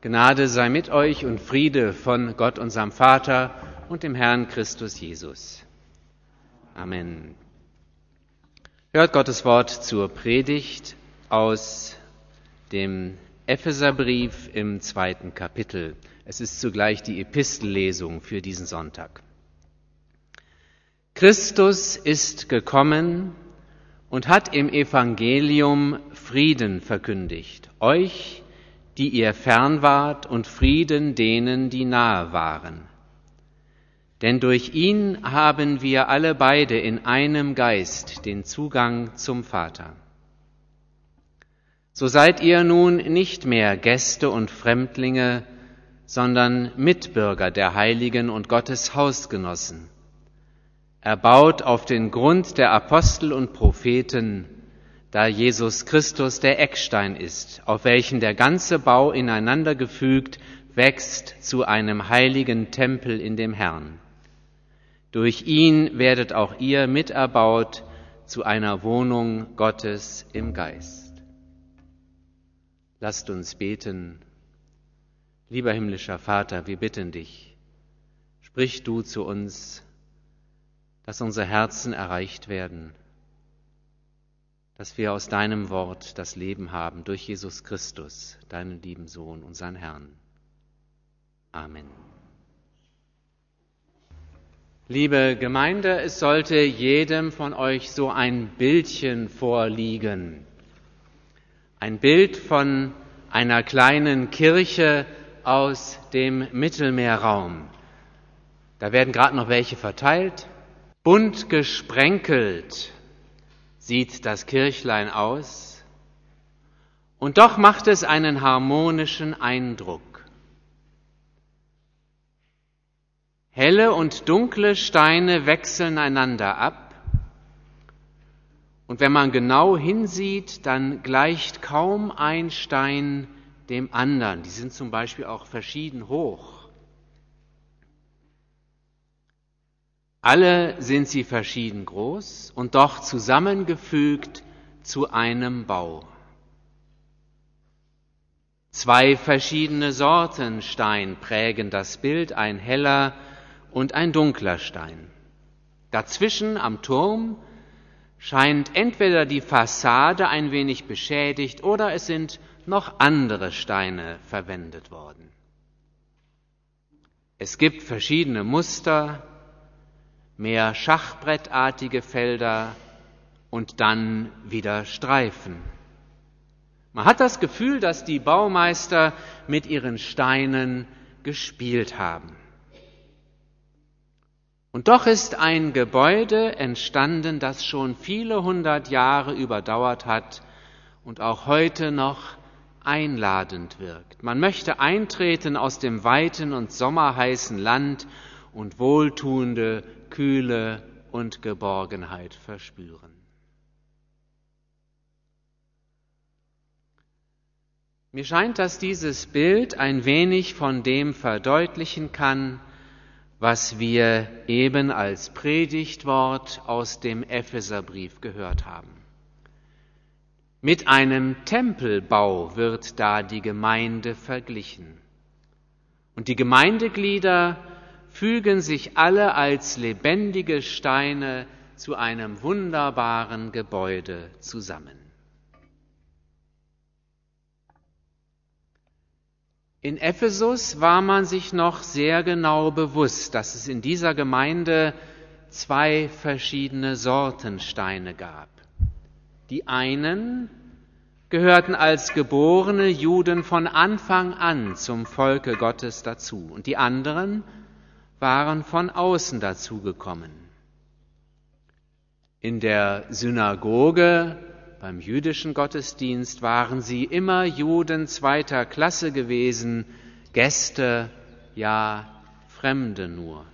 Gnade sei mit euch und Friede von Gott, unserem Vater und dem Herrn Christus Jesus. Amen. Hört Gottes Wort zur Predigt aus dem Epheserbrief im zweiten Kapitel. Es ist zugleich die Epistellesung für diesen Sonntag. Christus ist gekommen und hat im Evangelium Frieden verkündigt, euch, die ihr fern wart, und Frieden denen, die nahe waren. Denn durch ihn haben wir alle beide in einem Geist den Zugang zum Vater. So seid ihr nun nicht mehr Gäste und Fremdlinge, sondern Mitbürger der Heiligen und Gottes Hausgenossen, erbaut auf den Grund der Apostel und Propheten, da Jesus Christus der Eckstein ist, auf welchen der ganze Bau ineinander gefügt wächst zu einem heiligen Tempel in dem Herrn. Durch ihn werdet auch ihr miterbaut zu einer Wohnung Gottes im Geist. Lasst uns beten. Lieber himmlischer Vater, wir bitten dich, sprich du zu uns, dass unsere Herzen erreicht werden dass wir aus deinem Wort das Leben haben durch Jesus Christus, deinen lieben Sohn, unseren Herrn. Amen. Liebe Gemeinde, es sollte jedem von euch so ein Bildchen vorliegen. Ein Bild von einer kleinen Kirche aus dem Mittelmeerraum. Da werden gerade noch welche verteilt, bunt gesprenkelt sieht das Kirchlein aus, und doch macht es einen harmonischen Eindruck. Helle und dunkle Steine wechseln einander ab, und wenn man genau hinsieht, dann gleicht kaum ein Stein dem anderen. Die sind zum Beispiel auch verschieden hoch. Alle sind sie verschieden groß und doch zusammengefügt zu einem Bau. Zwei verschiedene Sorten Stein prägen das Bild, ein heller und ein dunkler Stein. Dazwischen am Turm scheint entweder die Fassade ein wenig beschädigt oder es sind noch andere Steine verwendet worden. Es gibt verschiedene Muster, mehr schachbrettartige Felder und dann wieder Streifen. Man hat das Gefühl, dass die Baumeister mit ihren Steinen gespielt haben. Und doch ist ein Gebäude entstanden, das schon viele hundert Jahre überdauert hat und auch heute noch einladend wirkt. Man möchte eintreten aus dem weiten und sommerheißen Land und wohltuende Kühle und Geborgenheit verspüren. Mir scheint, dass dieses Bild ein wenig von dem verdeutlichen kann, was wir eben als Predigtwort aus dem Epheserbrief gehört haben. Mit einem Tempelbau wird da die Gemeinde verglichen. Und die Gemeindeglieder fügen sich alle als lebendige Steine zu einem wunderbaren Gebäude zusammen. In Ephesus war man sich noch sehr genau bewusst, dass es in dieser Gemeinde zwei verschiedene Sorten Steine gab. Die einen gehörten als geborene Juden von Anfang an zum Volke Gottes dazu und die anderen waren von außen dazugekommen. In der Synagoge beim jüdischen Gottesdienst waren sie immer Juden zweiter Klasse gewesen, Gäste, ja Fremde nur.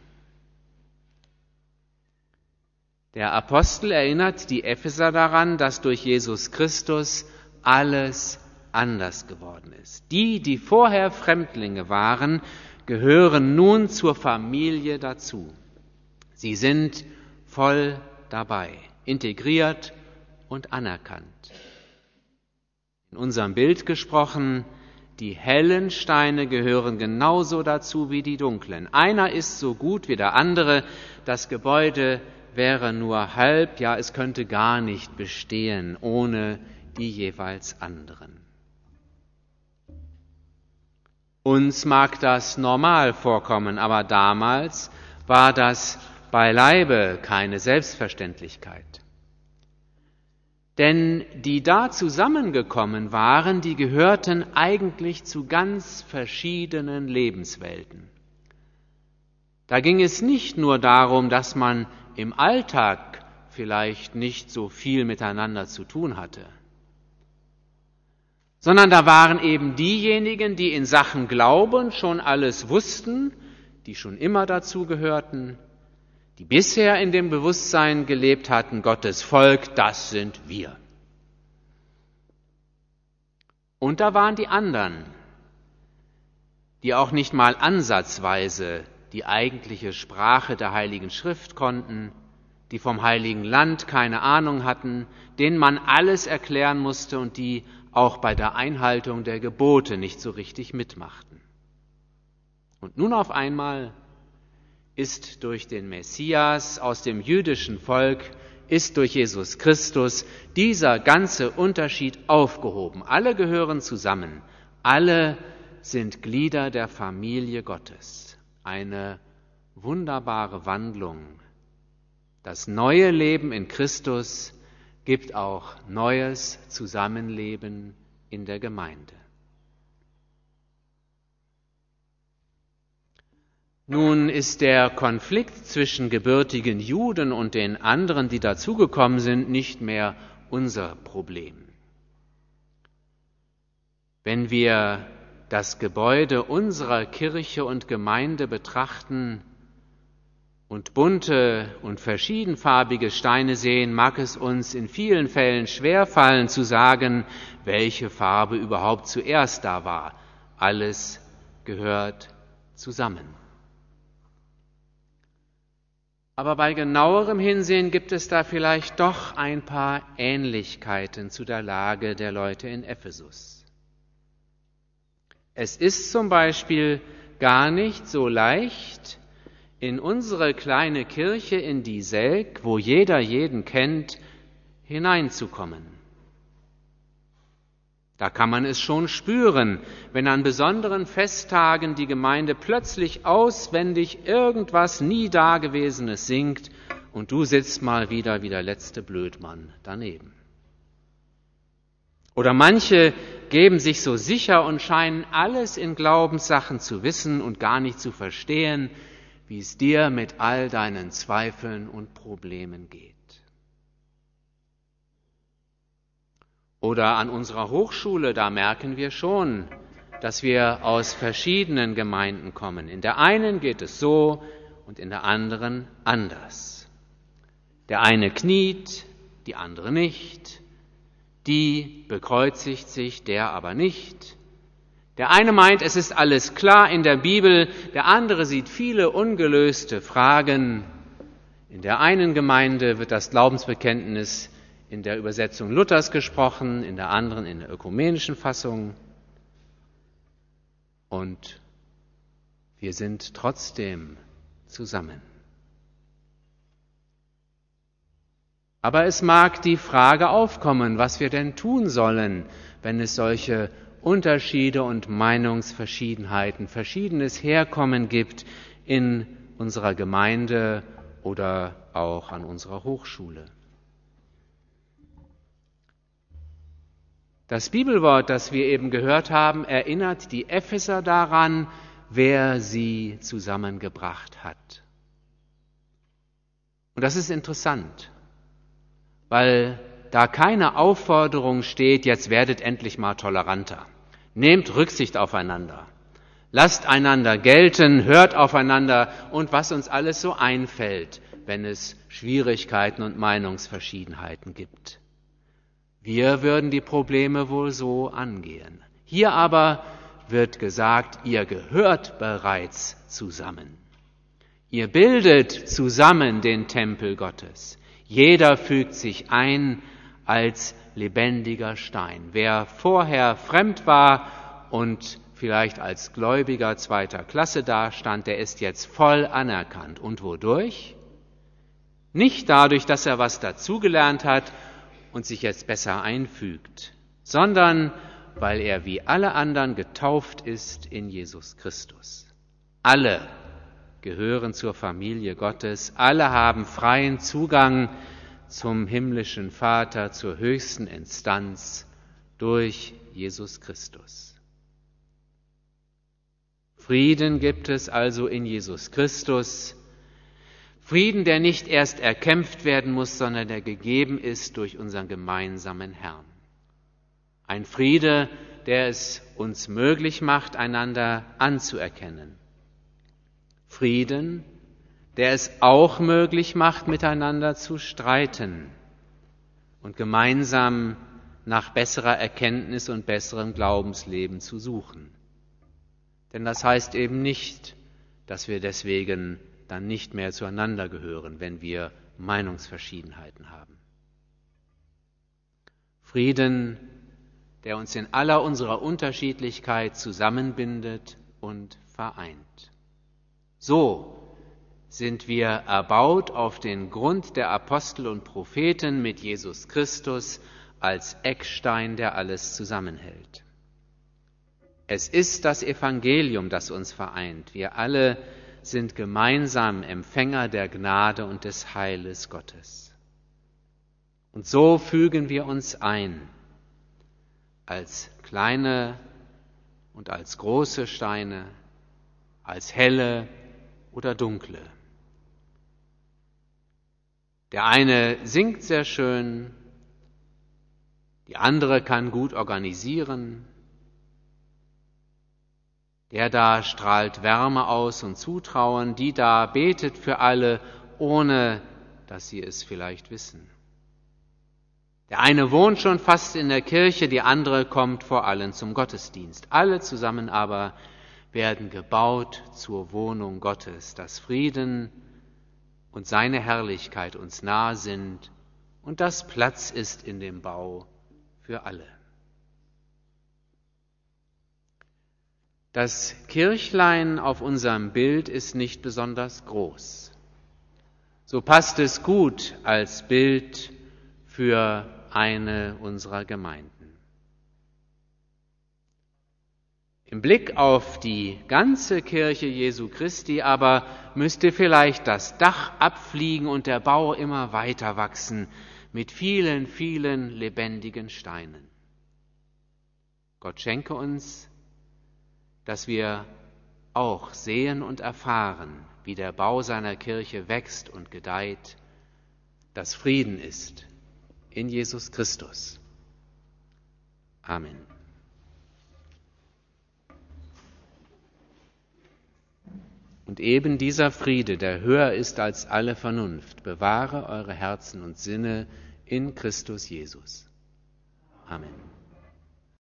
Der Apostel erinnert die Epheser daran, dass durch Jesus Christus alles anders geworden ist. Die, die vorher Fremdlinge waren, gehören nun zur Familie dazu. Sie sind voll dabei, integriert und anerkannt. In unserem Bild gesprochen, Die hellen Steine gehören genauso dazu wie die dunklen. Einer ist so gut wie der andere. Das Gebäude wäre nur halb, ja es könnte gar nicht bestehen ohne die jeweils anderen. Uns mag das normal vorkommen, aber damals war das beileibe keine Selbstverständlichkeit. Denn die da zusammengekommen waren, die gehörten eigentlich zu ganz verschiedenen Lebenswelten. Da ging es nicht nur darum, dass man im Alltag vielleicht nicht so viel miteinander zu tun hatte, sondern da waren eben diejenigen, die in Sachen Glauben schon alles wussten, die schon immer dazu gehörten, die bisher in dem Bewusstsein gelebt hatten, Gottes Volk, das sind wir. Und da waren die anderen, die auch nicht mal ansatzweise die eigentliche Sprache der Heiligen Schrift konnten, die vom Heiligen Land keine Ahnung hatten, denen man alles erklären musste und die auch bei der Einhaltung der Gebote nicht so richtig mitmachten. Und nun auf einmal ist durch den Messias aus dem jüdischen Volk, ist durch Jesus Christus dieser ganze Unterschied aufgehoben. Alle gehören zusammen. Alle sind Glieder der Familie Gottes. Eine wunderbare Wandlung. Das neue Leben in Christus gibt auch neues Zusammenleben in der Gemeinde. Nun ist der Konflikt zwischen gebürtigen Juden und den anderen, die dazugekommen sind, nicht mehr unser Problem. Wenn wir das Gebäude unserer Kirche und Gemeinde betrachten und bunte und verschiedenfarbige Steine sehen, mag es uns in vielen Fällen schwerfallen zu sagen, welche Farbe überhaupt zuerst da war. Alles gehört zusammen. Aber bei genauerem Hinsehen gibt es da vielleicht doch ein paar Ähnlichkeiten zu der Lage der Leute in Ephesus. Es ist zum Beispiel gar nicht so leicht, in unsere kleine Kirche, in die Selk, wo jeder jeden kennt, hineinzukommen. Da kann man es schon spüren, wenn an besonderen Festtagen die Gemeinde plötzlich auswendig irgendwas nie Dagewesenes singt und du sitzt mal wieder wie der letzte Blödmann daneben. Oder manche geben sich so sicher und scheinen alles in Glaubenssachen zu wissen und gar nicht zu verstehen, wie es dir mit all deinen Zweifeln und Problemen geht. Oder an unserer Hochschule, da merken wir schon, dass wir aus verschiedenen Gemeinden kommen. In der einen geht es so und in der anderen anders. Der eine kniet, die andere nicht. Die bekreuzigt sich, der aber nicht. Der eine meint, es ist alles klar in der Bibel, der andere sieht viele ungelöste Fragen. In der einen Gemeinde wird das Glaubensbekenntnis in der Übersetzung Luthers gesprochen, in der anderen in der ökumenischen Fassung. Und wir sind trotzdem zusammen. Aber es mag die Frage aufkommen, was wir denn tun sollen, wenn es solche Unterschiede und Meinungsverschiedenheiten, verschiedenes Herkommen gibt in unserer Gemeinde oder auch an unserer Hochschule. Das Bibelwort, das wir eben gehört haben, erinnert die Epheser daran, wer sie zusammengebracht hat. Und das ist interessant, weil da keine Aufforderung steht, jetzt werdet endlich mal toleranter. Nehmt Rücksicht aufeinander. Lasst einander gelten, hört aufeinander und was uns alles so einfällt, wenn es Schwierigkeiten und Meinungsverschiedenheiten gibt. Wir würden die Probleme wohl so angehen. Hier aber wird gesagt, ihr gehört bereits zusammen. Ihr bildet zusammen den Tempel Gottes. Jeder fügt sich ein als lebendiger Stein. Wer vorher fremd war und vielleicht als Gläubiger zweiter Klasse dastand, der ist jetzt voll anerkannt. Und wodurch? Nicht dadurch, dass er was dazugelernt hat und sich jetzt besser einfügt, sondern weil er wie alle anderen getauft ist in Jesus Christus. Alle gehören zur Familie Gottes, alle haben freien Zugang zum himmlischen Vater, zur höchsten Instanz durch Jesus Christus. Frieden gibt es also in Jesus Christus, Frieden, der nicht erst erkämpft werden muss, sondern der gegeben ist durch unseren gemeinsamen Herrn. Ein Friede, der es uns möglich macht, einander anzuerkennen. Frieden, der es auch möglich macht, miteinander zu streiten und gemeinsam nach besserer Erkenntnis und besserem Glaubensleben zu suchen. Denn das heißt eben nicht, dass wir deswegen dann nicht mehr zueinander gehören, wenn wir Meinungsverschiedenheiten haben. Frieden, der uns in aller unserer Unterschiedlichkeit zusammenbindet und vereint. So sind wir erbaut auf den Grund der Apostel und Propheten mit Jesus Christus als Eckstein, der alles zusammenhält. Es ist das Evangelium, das uns vereint. Wir alle sind gemeinsam Empfänger der Gnade und des Heiles Gottes. Und so fügen wir uns ein als kleine und als große Steine, als helle oder dunkle. Der eine singt sehr schön, die andere kann gut organisieren, der da strahlt Wärme aus und Zutrauen, die da betet für alle, ohne dass sie es vielleicht wissen. Der eine wohnt schon fast in der Kirche, die andere kommt vor allen zum Gottesdienst. Alle zusammen aber werden gebaut zur Wohnung Gottes, dass Frieden und seine Herrlichkeit uns nahe sind und dass Platz ist in dem Bau für alle. Das Kirchlein auf unserem Bild ist nicht besonders groß. So passt es gut als Bild für eine unserer Gemeinden. Im Blick auf die ganze Kirche Jesu Christi aber müsste vielleicht das Dach abfliegen und der Bau immer weiter wachsen mit vielen, vielen lebendigen Steinen. Gott schenke uns, dass wir auch sehen und erfahren, wie der Bau seiner Kirche wächst und gedeiht, dass Frieden ist in Jesus Christus. Amen. Und eben dieser Friede, der höher ist als alle Vernunft, bewahre eure Herzen und Sinne in Christus Jesus. Amen.